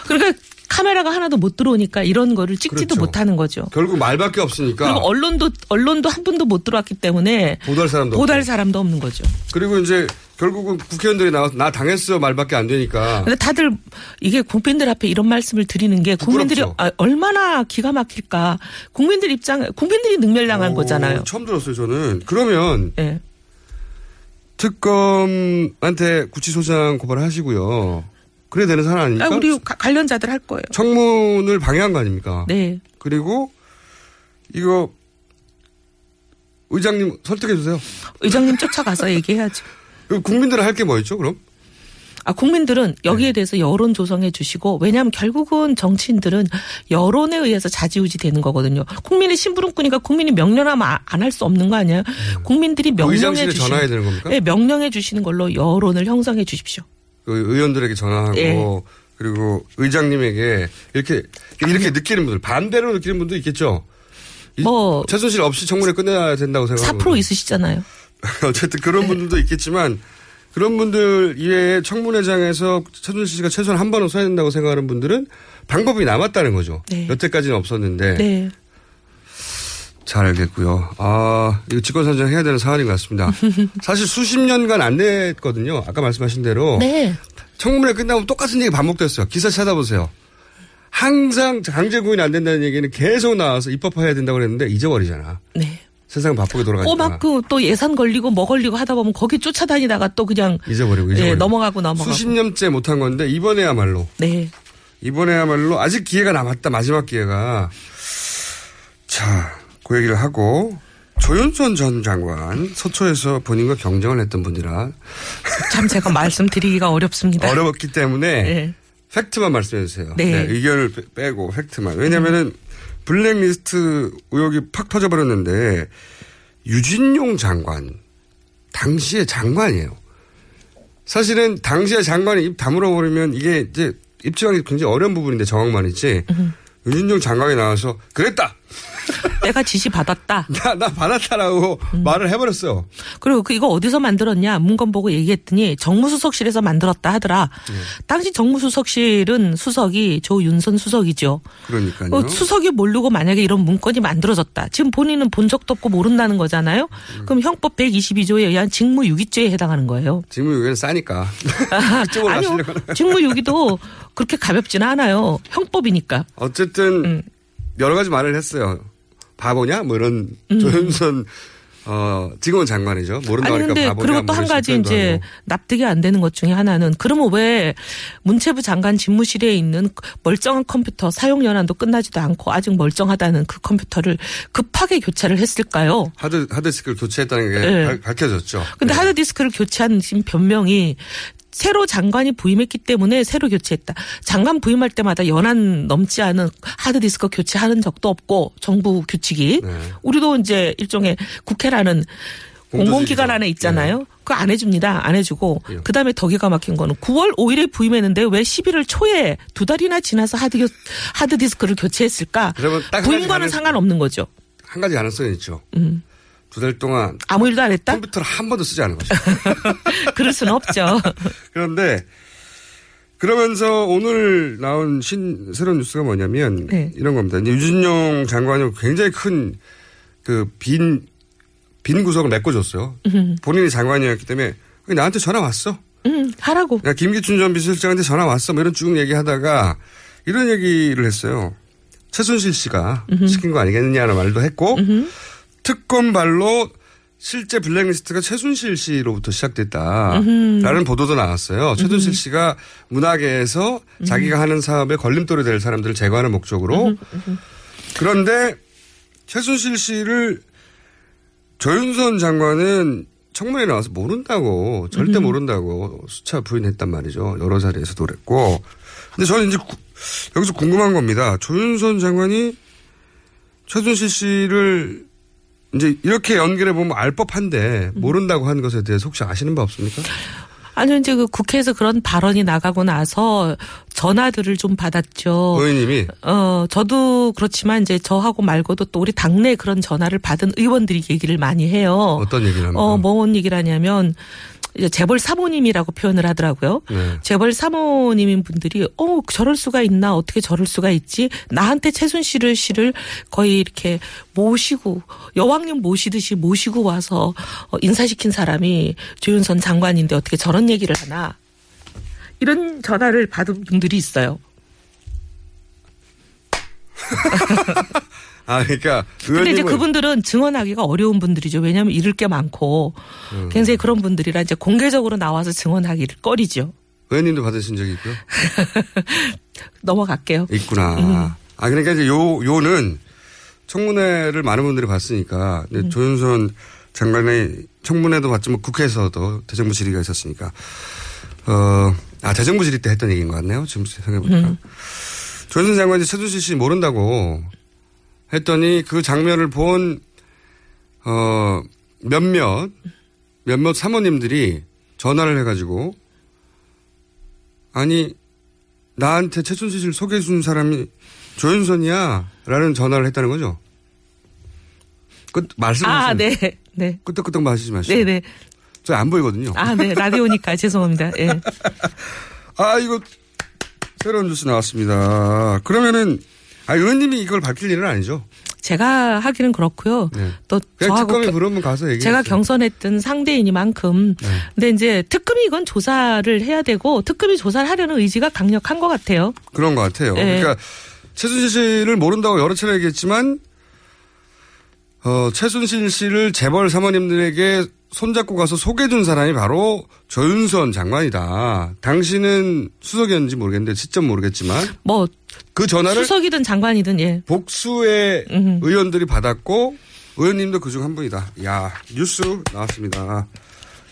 그러니까 카메라가 하나도 못 들어오니까 이런 거를 찍지도
그렇죠.
못하는 거죠.
결국 말밖에 없으니까
그리고 언론도 언론도 한 분도 못 들어왔기 때문에
보도할 사람도
보도할
없고.
사람도 없는 거죠.
그리고 이제 결국은 국회의원들이 나와서 나 당했어 말밖에 안 되니까
근데 다들 이게 국민들 앞에 이런 말씀을 드리는 게 국민들이. 아, 얼마나 기가 막힐까. 국민들 입장 국민들이 능멸당한
오,
거잖아요.
처음 들었어요 저는. 그러면
예.
특검한테 구치소장 고발하시고요. 그래야 되는 사안 아닙니까?
아, 우리 가- 관련자들 할 거예요.
청문을 방해한 거 아닙니까?
네.
그리고 이거 의장님 설득해 주세요.
의장님 쫓아가서 얘기해야죠.
그 국민들은 할 게 뭐 있죠, 그럼?
아, 국민들은 여기에
네.
대해서 여론 조성해 주시고, 왜냐하면 결국은 정치인들은 여론에 의해서 자지우지 되는 거거든요. 국민의 심부름꾼이니까 국민이 명령하면 안 할 수 없는 거 아니에요? 국민들이 명령해
음. 의장실에
주시는.
전화해야 되는 겁니까?
네, 명령해 주시는 걸로 여론을 형성해 주십시오.
그 의원들에게 전화하고
예.
그리고 의장님에게 이렇게 이렇게 느끼는 분들 반대로 느끼는 분도 있겠죠. 이-
뭐
최순실 없이 청문회 끝내야 된다고 생각하는
4% 있으시잖아요.
어쨌든 그런 분들도 있겠지만 그런 분들 이외에 청문회장에서 최순실 씨가 최소한 한 번은 서야 된다고 생각하는 분들은 방법이 남았다는 거죠.
네.
여태까지는 없었는데
네.
잘 알겠고요. 아, 이거 직권산정 해야 되는 사안인 것 같습니다. 사실 수십 년간 안 됐거든요. 아까 말씀하신 대로.
네.
청문회 끝나면 똑같은 얘기 반복됐어요. 기사 찾아보세요. 항상 강제 구인 안 된다는 얘기는 계속 나와서 입법화해야 된다고 그랬는데 잊어버리잖아.
네.
세상 바쁘게 돌아가니까.
꼬막 그또 예산 걸리고 뭐 걸리고 하다 보면 거기 쫓아다니다가 또 그냥
잊어버리고 잊어버리고.
예, 넘어가고 넘어가고.
수십 년째 못한 건데 이번에야말로
네.
이번에야말로 아직 기회가 남았다. 마지막 기회가. 자, 그 얘기를 하고 조윤선 전 장관 서초에서 본인과 경쟁을 했던 분이라
참 제가 말씀드리기가 어렵습니다.
어려웠기 때문에
네.
팩트만 말씀해 주세요.
네.
의견을 빼- 빼고 팩트만. 왜냐면은 블랙리스트 의혹이 팍 터져버렸는데 유진용 장관 당시의 장관이에요. 사실은 당시의 장관이 입 다물어 버리면 이게 이제 입증하기 굉장히 어려운 부분인데 정황만이지. 유진용 장관이 나와서 그랬다.
내가 지시 받았다.
나, 나 받았다라고 말을 해버렸어요.
그리고 그 이거 어디서 만들었냐 문건 보고 얘기했더니 정무수석실에서 만들었다 하더라.
네.
당시 정무수석실은 수석이 조윤선 수석이죠.
그러니까요.
어, 수석이 모르고 만약에 이런 문건이 만들어졌다. 지금 본인은 본 적도 없고 모른다는 거잖아요.
음.
그럼 형법 122조에 의한 직무유기죄에 해당하는 거예요.
직무유기는 싸니까.
아니요. 직무유기도 그렇게 가볍지는 않아요. 형법이니까.
어쨌든
음.
여러 가지 말을 했어요. 바보냐? 뭐 이런
음.
조윤선 어, 지금은 장관이죠. 모른다
아니 근데
바보냐
그리고 또뭐한 가지 이제
하고.
납득이 안 되는 것 중에 하나는 그러면 왜 문체부 장관 집무실에 있는 멀쩡한 컴퓨터 사용 연한도 끝나지도 않고 아직 멀쩡하다는 그 컴퓨터를 급하게 교체를 했을까요?
하드 하드디스크를 교체했다는 게
네.
발- 밝혀졌죠.
근데 하드디스크를 교체한 지금 변명이 새로 장관이 부임했기 때문에 새로 교체했다. 장관 부임할 때마다 연한 넘지 않은 하드디스크 교체하는 적도 없고 정부 규칙이
네.
우리도 이제 일종의 국회라는 공공기관 안에 있잖아요.
네.
그거 안 해줍니다. 안 해주고
예.
그다음에 더 기가 막힌 거는 9월 5일에 부임했는데 왜 11월 초에 두 달이나 지나서 하드 하드 디스크를 교체했을까?
그러면 딱한 가지
부임과는 상관없는 거죠.
한 가지 가능성이 있죠.
음.
두 달 동안
아무 일도 안 했다?
컴퓨터를 한 번도 쓰지 않은 거죠.
그럴 수는 없죠.
그런데 그러면서 오늘 나온 신 새로운 뉴스가 뭐냐면
네.
이런 겁니다. 이제 유진룡 장관이 굉장히 큰 그 빈 빈 구석을 메꿔줬어요.
음,
본인이 장관이었기 때문에 나한테 전화 왔어.
음, 하라고.
야, 김기춘 전 비서실장한테 전화 왔어. 뭐 이런 쭉 얘기하다가 이런 얘기를 했어요. 최순실 씨가 시킨 거 아니겠느냐는 말도 했고 특검 발로 실제 블랙리스트가 최순실 씨로부터 시작됐다라는
음흠.
보도도 나왔어요. 최순실 씨가 문화계에서 자기가 하는 사업에 걸림돌이 될 사람들을 제거하는 목적으로 그런데 최순실 씨를 조윤선 장관은 청문회에 나와서 모른다고 절대
음흠.
모른다고 수차 부인했단 말이죠. 여러 자리에서도 그랬고. 근데 저는 이제 구- 여기서 궁금한 겁니다. 조윤선 장관이 최순실 씨를 이제 이렇게 연결해 보면 알 법한데 모른다고 하는 것에 대해서 혹시 아시는 바 없습니까?
아니요, 이제 그 국회에서 그런 발언이 나가고 나서 전화들을 좀 받았죠.
의원님이
어, 저도 그렇지만 이제 저하고 말고도 또 우리 당내 그런 전화를 받은 의원들이 얘기를 많이 해요.
어떤 얘기를 합니까?
어, 뭔 얘기를 하냐면 재벌 사모님이라고 표현을 하더라고요.
네.
재벌 사모님인 분들이 어 저럴 수가 있나 어떻게 저럴 수가 있지 나한테 최순실을 씨를 거의 이렇게 모시고 여왕님 모시듯이 모시고 와서 어, 인사시킨 사람이 조윤선 장관인데 어떻게 저런 얘기를 하나 이런 전화를 받은 분들이 있어요.
아, 그러니까
근데 이제 그분들은 증언하기가 어려운 분들이죠. 왜냐하면 잃을 게 많고
음.
굉장히 그런 분들이라 이제 공개적으로 나와서 증언하기를 꺼리죠.
의원님도 받으신 적이 있고요.
넘어갈게요.
있구나.
음.
아, 그러니까 이제 요, 요는 청문회를 많은 분들이 봤으니까,
음.
조윤선 장관의 청문회도 봤지만 국회에서도 대정부 질의가 있었으니까, 어, 아, 대정부 질의 때 했던 얘기인 것 같네요. 지금 생각해보니까.
음.
조윤선 장관이 최순실 씨 모른다고 했더니 그 장면을 본, 어, 몇몇, 몇몇 사모님들이 전화를 해가지고, 아니, 나한테 최순실 씨를 소개해 준 사람이 조윤선이야. 라는 전화를 했다는 거죠. 끝, 말씀하세요.
아, 네. 네.
끄떡끄떡 마시지 마시고.
네, 네.
저 안 보이거든요.
아, 네. 라디오니까 죄송합니다. 예.
아, 이거 새로운 뉴스 나왔습니다. 그러면은, 아, 의원님이 이걸 밝힐 일은 아니죠.
제가 하기는 그렇고요. 또
그냥
저하고
특검이 가서 얘기해.
제가 경선했던 상대이니만큼
네.
근데 이제 특검이 이건 조사를 해야 되고 특검이 조사를 하려는 의지가 강력한 것 같아요.
그런 것 같아요.
네.
그러니까 최순실 씨를 모른다고 여러 차례 얘기했지만 어, 최순실 씨를 재벌 사모님들에게 손잡고 가서 소개해준 사람이 바로 조윤선 장관이다. 당신은 수석이었는지 모르겠는데 시점 모르겠지만
뭐
그 전화를
수석이든 장관이든 예.
복수의 의원들이 받았고 의원님도 그중 한 분이다. 야 뉴스 나왔습니다.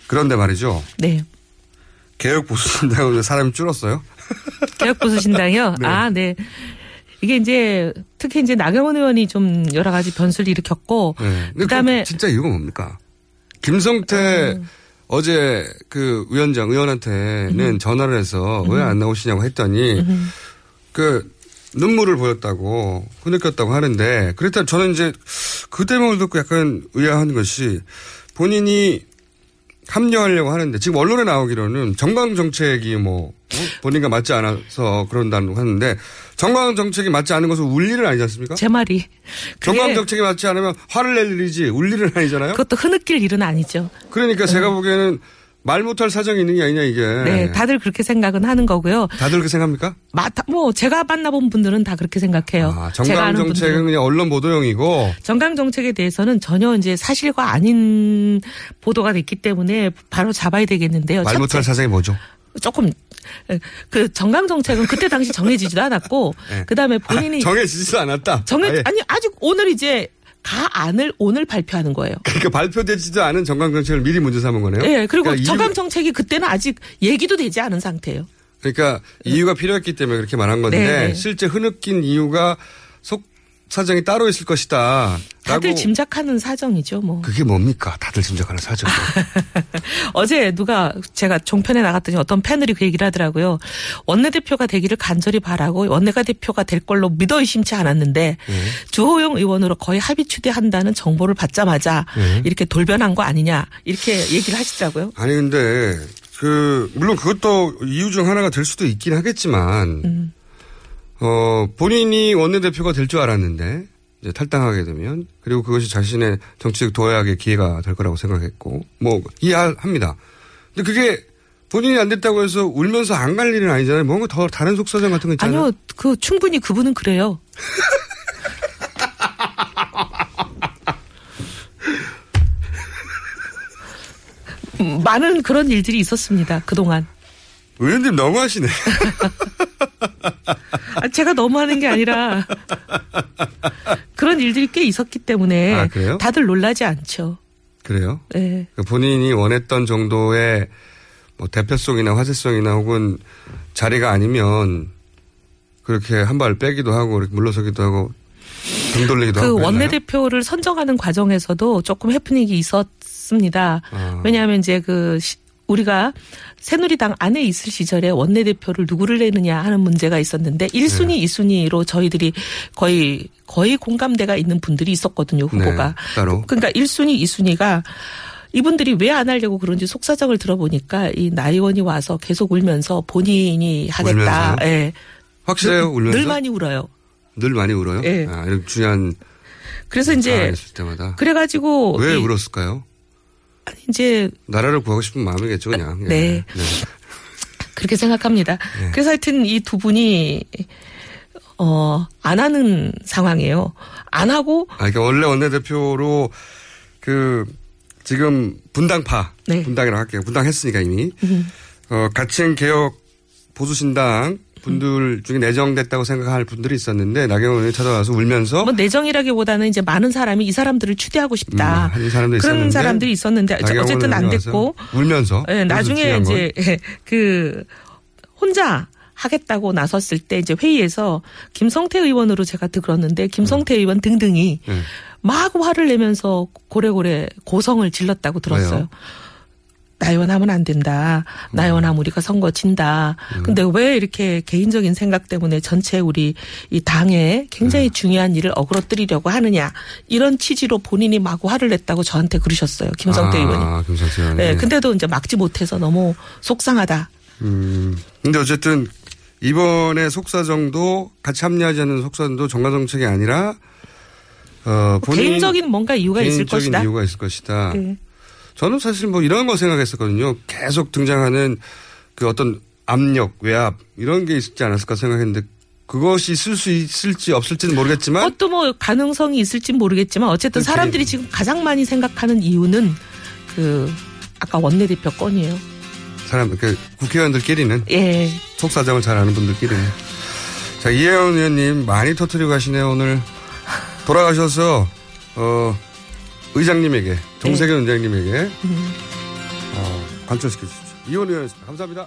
그런데 말이죠.
네.
개혁 보수 신당은 사람이 줄었어요.
개혁 보수 신당이요.
네.
아, 네. 이게 이제 특히 이제 나경원 의원이 좀 여러 가지 변수를 일으켰고
네. 근데
그다음에
그 진짜 이유가 뭡니까? 김성태
음.
어제 그 위원장 의원한테는 전화를 해서 왜안 나오시냐고 했더니
음.
그 눈물을 보였다고 흐느꼈다고 하는데 그랬다 저는 이제 그 대목을 듣고 약간 의아한 것이 본인이 합류하려고 하는데 지금 언론에 나오기로는 정강 정책이 뭐 어? 본인과 맞지 않아서 그런다고 하는데 정강 정책이 맞지 않은 것은 울 일은 아니지 않습니까?
제 말이
정강 정책이 맞지 않으면 화를 낼 일이지 울 일은 아니잖아요.
그것도 흐느낄 일은 아니죠.
그러니까 제가 보기에는 말 못할 사정이 있는 게 아니냐 이게.
네, 다들 그렇게 생각은 하는 거고요.
다들 그렇게 생각합니까?
마, 다- 뭐 제가 만나본 분들은 다 그렇게 생각해요.
아, 정강 정책은. 그냥 언론 보도용이고
정강 정책에 대해서는 전혀 이제 사실과 아닌 보도가 됐기 때문에 바로 잡아야 되겠는데요.
말 못할 사정이 뭐죠?
조금 에, 그 정강 정책은 그때 당시 정해지지도 않았고
네.
그다음에 본인이
아, 정해지지도 않았다.
정해
아예.
아니 아직 오늘 이제 가안을 오늘 발표하는 거예요.
그러니까 발표되지도 않은 정강 정책을 미리 문제 삼은 거네요.
예, 그리고
그러니까
정강 정책이 그때는 아직 얘기도 되지 않은 상태예요.
그러니까 이유가 필요했기 때문에 그렇게 말한 건데
네, 네.
실제 흐느낀 이유가 속 사정이 따로 있을 것이다.
다들 짐작하는 사정이죠, 뭐.
그게 뭡니까? 다들 짐작하는 사정.
어제 누가 제가 종편에 나갔더니 어떤 패널이 그 얘기를 하더라고요. 원내대표가 되기를 간절히 바라고 원내가 대표가 될 걸로 믿어 의심치 않았는데
네.
주호영 의원으로 거의 합의 추대한다는 정보를 받자마자
네.
이렇게 돌변한 거 아니냐 이렇게 얘기를 하시더라고요.
아니 근데 그 물론 그것도 이유 중 하나가 될 수도 있긴 하겠지만
음.
어 본인이 원내대표가 될 줄 알았는데 이제 탈당하게 되면 그리고 그것이 자신의 정치적 도약의 기회가 될 거라고 생각했고 뭐 이해합니다. 근데 그게 본인이 안 됐다고 해서 울면서 안 갈 일은 아니잖아요. 뭔가 더 다른 속사정 같은 거 있잖아요.
아니요, 그 충분히 그분은 그래요. 음, 많은 그런 일들이 있었습니다. 그동안.
의원님 너무하시네.
아, 제가 너무하는 게 아니라 그런 일들이 꽤 있었기 때문에
아?
다들 놀라지 않죠.
그래요?
네.
그 본인이 원했던 정도의 뭐 대표성이나 화제성이나 혹은 자리가 아니면 그렇게 한 발 빼기도 하고 물러서기도 하고 등 돌리기도
그
하고 그랬나요?
원내대표를 선정하는 과정에서도 조금 해프닝이 있었습니다.
아.
왜냐하면 이제 그 시- 우리가 새누리당 안에 있을 시절에 원내대표를 누구를 내느냐 하는 문제가 있었는데 1순위,
네.
2순위로 저희들이 거의 거의 공감대가 있는 분들이 있었거든요, 후보가.
네, 따로.
그러니까 1순위, 2순위가 이분들이 왜 안 하려고 그런지 속사정을 들어보니까 이 나의원이 와서 계속 울면서 본인이 하겠다. 예.
확실해요?
늘,
울면서?
늘 많이 울어요.
늘 많이 울어요?
예.
아, 이런 중요한
그래서 이제. 그래가지고
왜
이-
울었을까요?
이제
나라를 구하고 싶은 마음이겠죠, 그냥. 예.
네. 그렇게 생각합니다.
네.
그래서 하여튼 이 두 분이 어, 안 하는 상황이에요. 안 하고
아, 그러니까 원래 원내대표로 그 지금 분당파
네.
분당이라고 할게요. 분당했으니까 이미
음.
어, 가칭 개혁 보수신당 분들 중에 내정됐다고 생각할 분들이 있었는데 나경원 의원이 찾아와서 울면서
뭐 내정이라기보다는 이제 많은 사람이 이 사람들을 추대하고 싶다.
음, 한 사람도
그런
있었는데
사람들이 있었는데 어쨌든 안 됐고
울면서
예,
그래서
나중에
건
이제 그 혼자 하겠다고 나섰을 때 이제 회의에서 김성태 의원으로 제가 들었는데 김성태
음.
의원 등등이
네.
막 화를 내면서 고래고래 고성을 질렀다고 들었어요.
왜요?
나의원 하면 안 된다. 하면 우리가 선거 진다.
음.
근데 왜 이렇게 개인적인 생각 때문에 전체 우리 이 당에 굉장히 중요한 일을 어그러뜨리려고 하느냐. 이런 취지로 본인이 마구 화를 냈다고 저한테 그러셨어요. 김성태
아,
의원이.
김성태 의원이.
네, 근데도 이제 막지 못해서 너무 속상하다.
음. 근데 어쨌든 이번에 속사정도 같이 합리하지 않는 속사정도 정가 정책이 아니라 어, 본인
개인적인 뭔가 이유가 있을
개인적인
것이다.
이유가 있을 것이다.
네.
저는 사실 뭐 이런 거 생각했었거든요. 계속 등장하는 그 어떤 압력, 외압 이런 게 있지 않았을까 생각했는데 그것이 있을 수 있을지 없을지는 모르겠지만
그것도 뭐 가능성이 있을진 모르겠지만 어쨌든
그렇게.
사람들이 지금 가장 많이 생각하는 이유는 그 아까 원내대표 건이에요.
사람 그 국회의원들끼리는
예.
속사정을 잘 아는 분들끼리는 자 이혜원 의원님 많이 터트리고 가시네요 오늘 돌아가셔서 어 의장님에게 정세균 의장님에게
음.
어, 관철시켜 주십시오. 이원 의원이었습니다. 감사합니다.